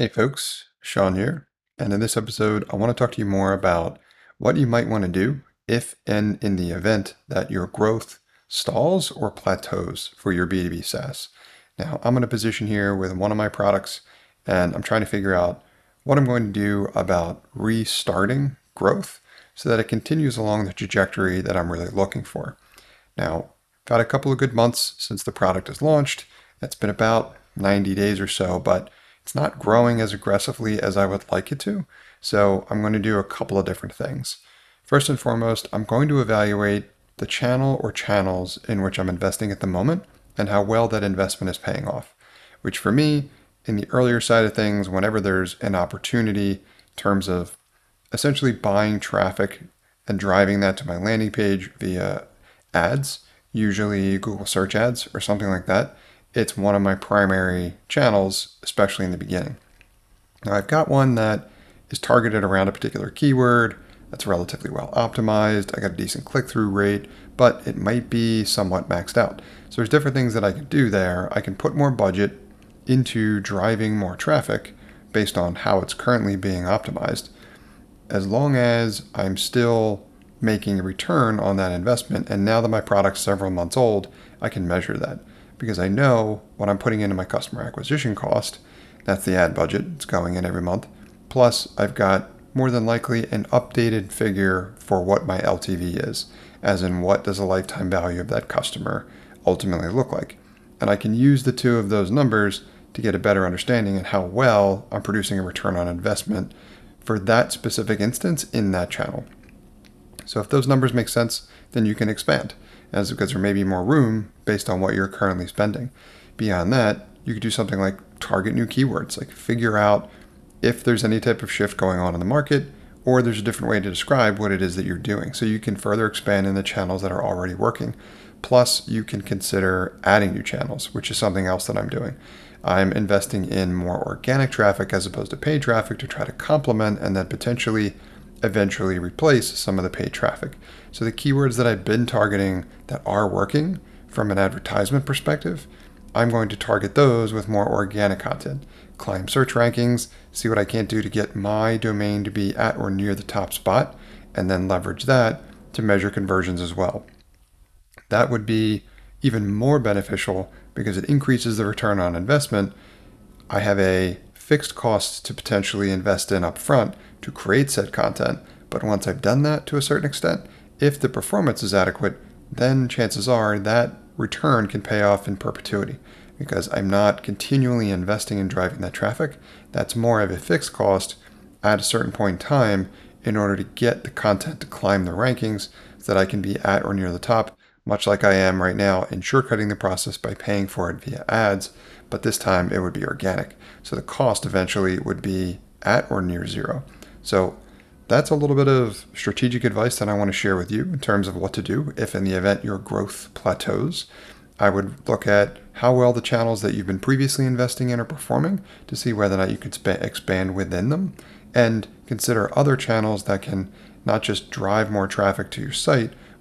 Hey folks, Sean here. And in this episode, I want to talk to you more about what you might want to do if and in the event that your growth stalls or plateaus for your B2B SaaS. Now, I'm in a position here with one of my products and I'm trying to figure out what I'm going to do about restarting growth so that it continues along the trajectory that I'm really looking for. Now, I've had a couple of good months since the product is launched. It's been about 90 days or so, but it's not growing as aggressively as I would like it to. So I'm going to do a couple of different things. First and foremost, I'm going to evaluate the channel or channels in which I'm investing at the moment and how well that investment is paying off. Which for me, in the earlier side of things, whenever there's an opportunity in terms of essentially buying traffic and driving that to my landing page via ads, usually Google search ads or something like that, it's one of my primary channels, especially in the beginning. Now, I've got one that is targeted around a particular keyword that's relatively well optimized. I got a decent click through rate, but it might be somewhat maxed out. So there's different things that I can do there. I can put more budget into driving more traffic based on how it's currently being optimized. As long as I'm still making a return on that investment, and now that my product's several months old, I can measure that because I know what I'm putting into my customer acquisition cost. That's the ad budget, it's going in every month. Plus, I've got more than likely an updated figure for what my LTV is, as in what does the lifetime value of that customer ultimately look like. And I can use the two of those numbers to get a better understanding of how well I'm producing a return on investment for that specific instance in that channel. So if those numbers make sense, then you can expand as because there may be more room based on what you're currently spending. Beyond that, you could do something like target new keywords, like figure out if there's any type of shift going on in the market or there's a different way to describe what it is that you're doing. So you can further expand in the channels that are already working. Plus, you can consider adding new channels, which is something else that I'm doing. I'm investing in more organic traffic as opposed to paid traffic to try to complement and then potentially eventually replace some of the paid traffic. So the keywords that I've been targeting that are working from an advertisement perspective, I'm going to target those with more organic content. Climb search rankings, see what I can't do to get my domain to be at or near the top spot, and then leverage that to measure conversions as well. That would be even more beneficial because it increases the return on investment. I have a fixed costs to potentially invest in upfront to create said content. But once I've done that to a certain extent, if the performance is adequate, then chances are that return can pay off in perpetuity because I'm not continually investing in driving that traffic. That's more of a fixed cost at a certain point in time in order to get the content to climb the rankings so that I can be at or near the top, much like I am right now in shortcutting the process by paying for it via ads, but this time it would be organic. So the cost eventually would be at or near zero. So that's a little bit of strategic advice that I want to share with you in terms of what to do if, in the event your growth plateaus. I would look at how well the channels that you've been previously investing in are performing to see whether or not you could sp- expand within them and consider other channels that can not just drive more traffic to your site,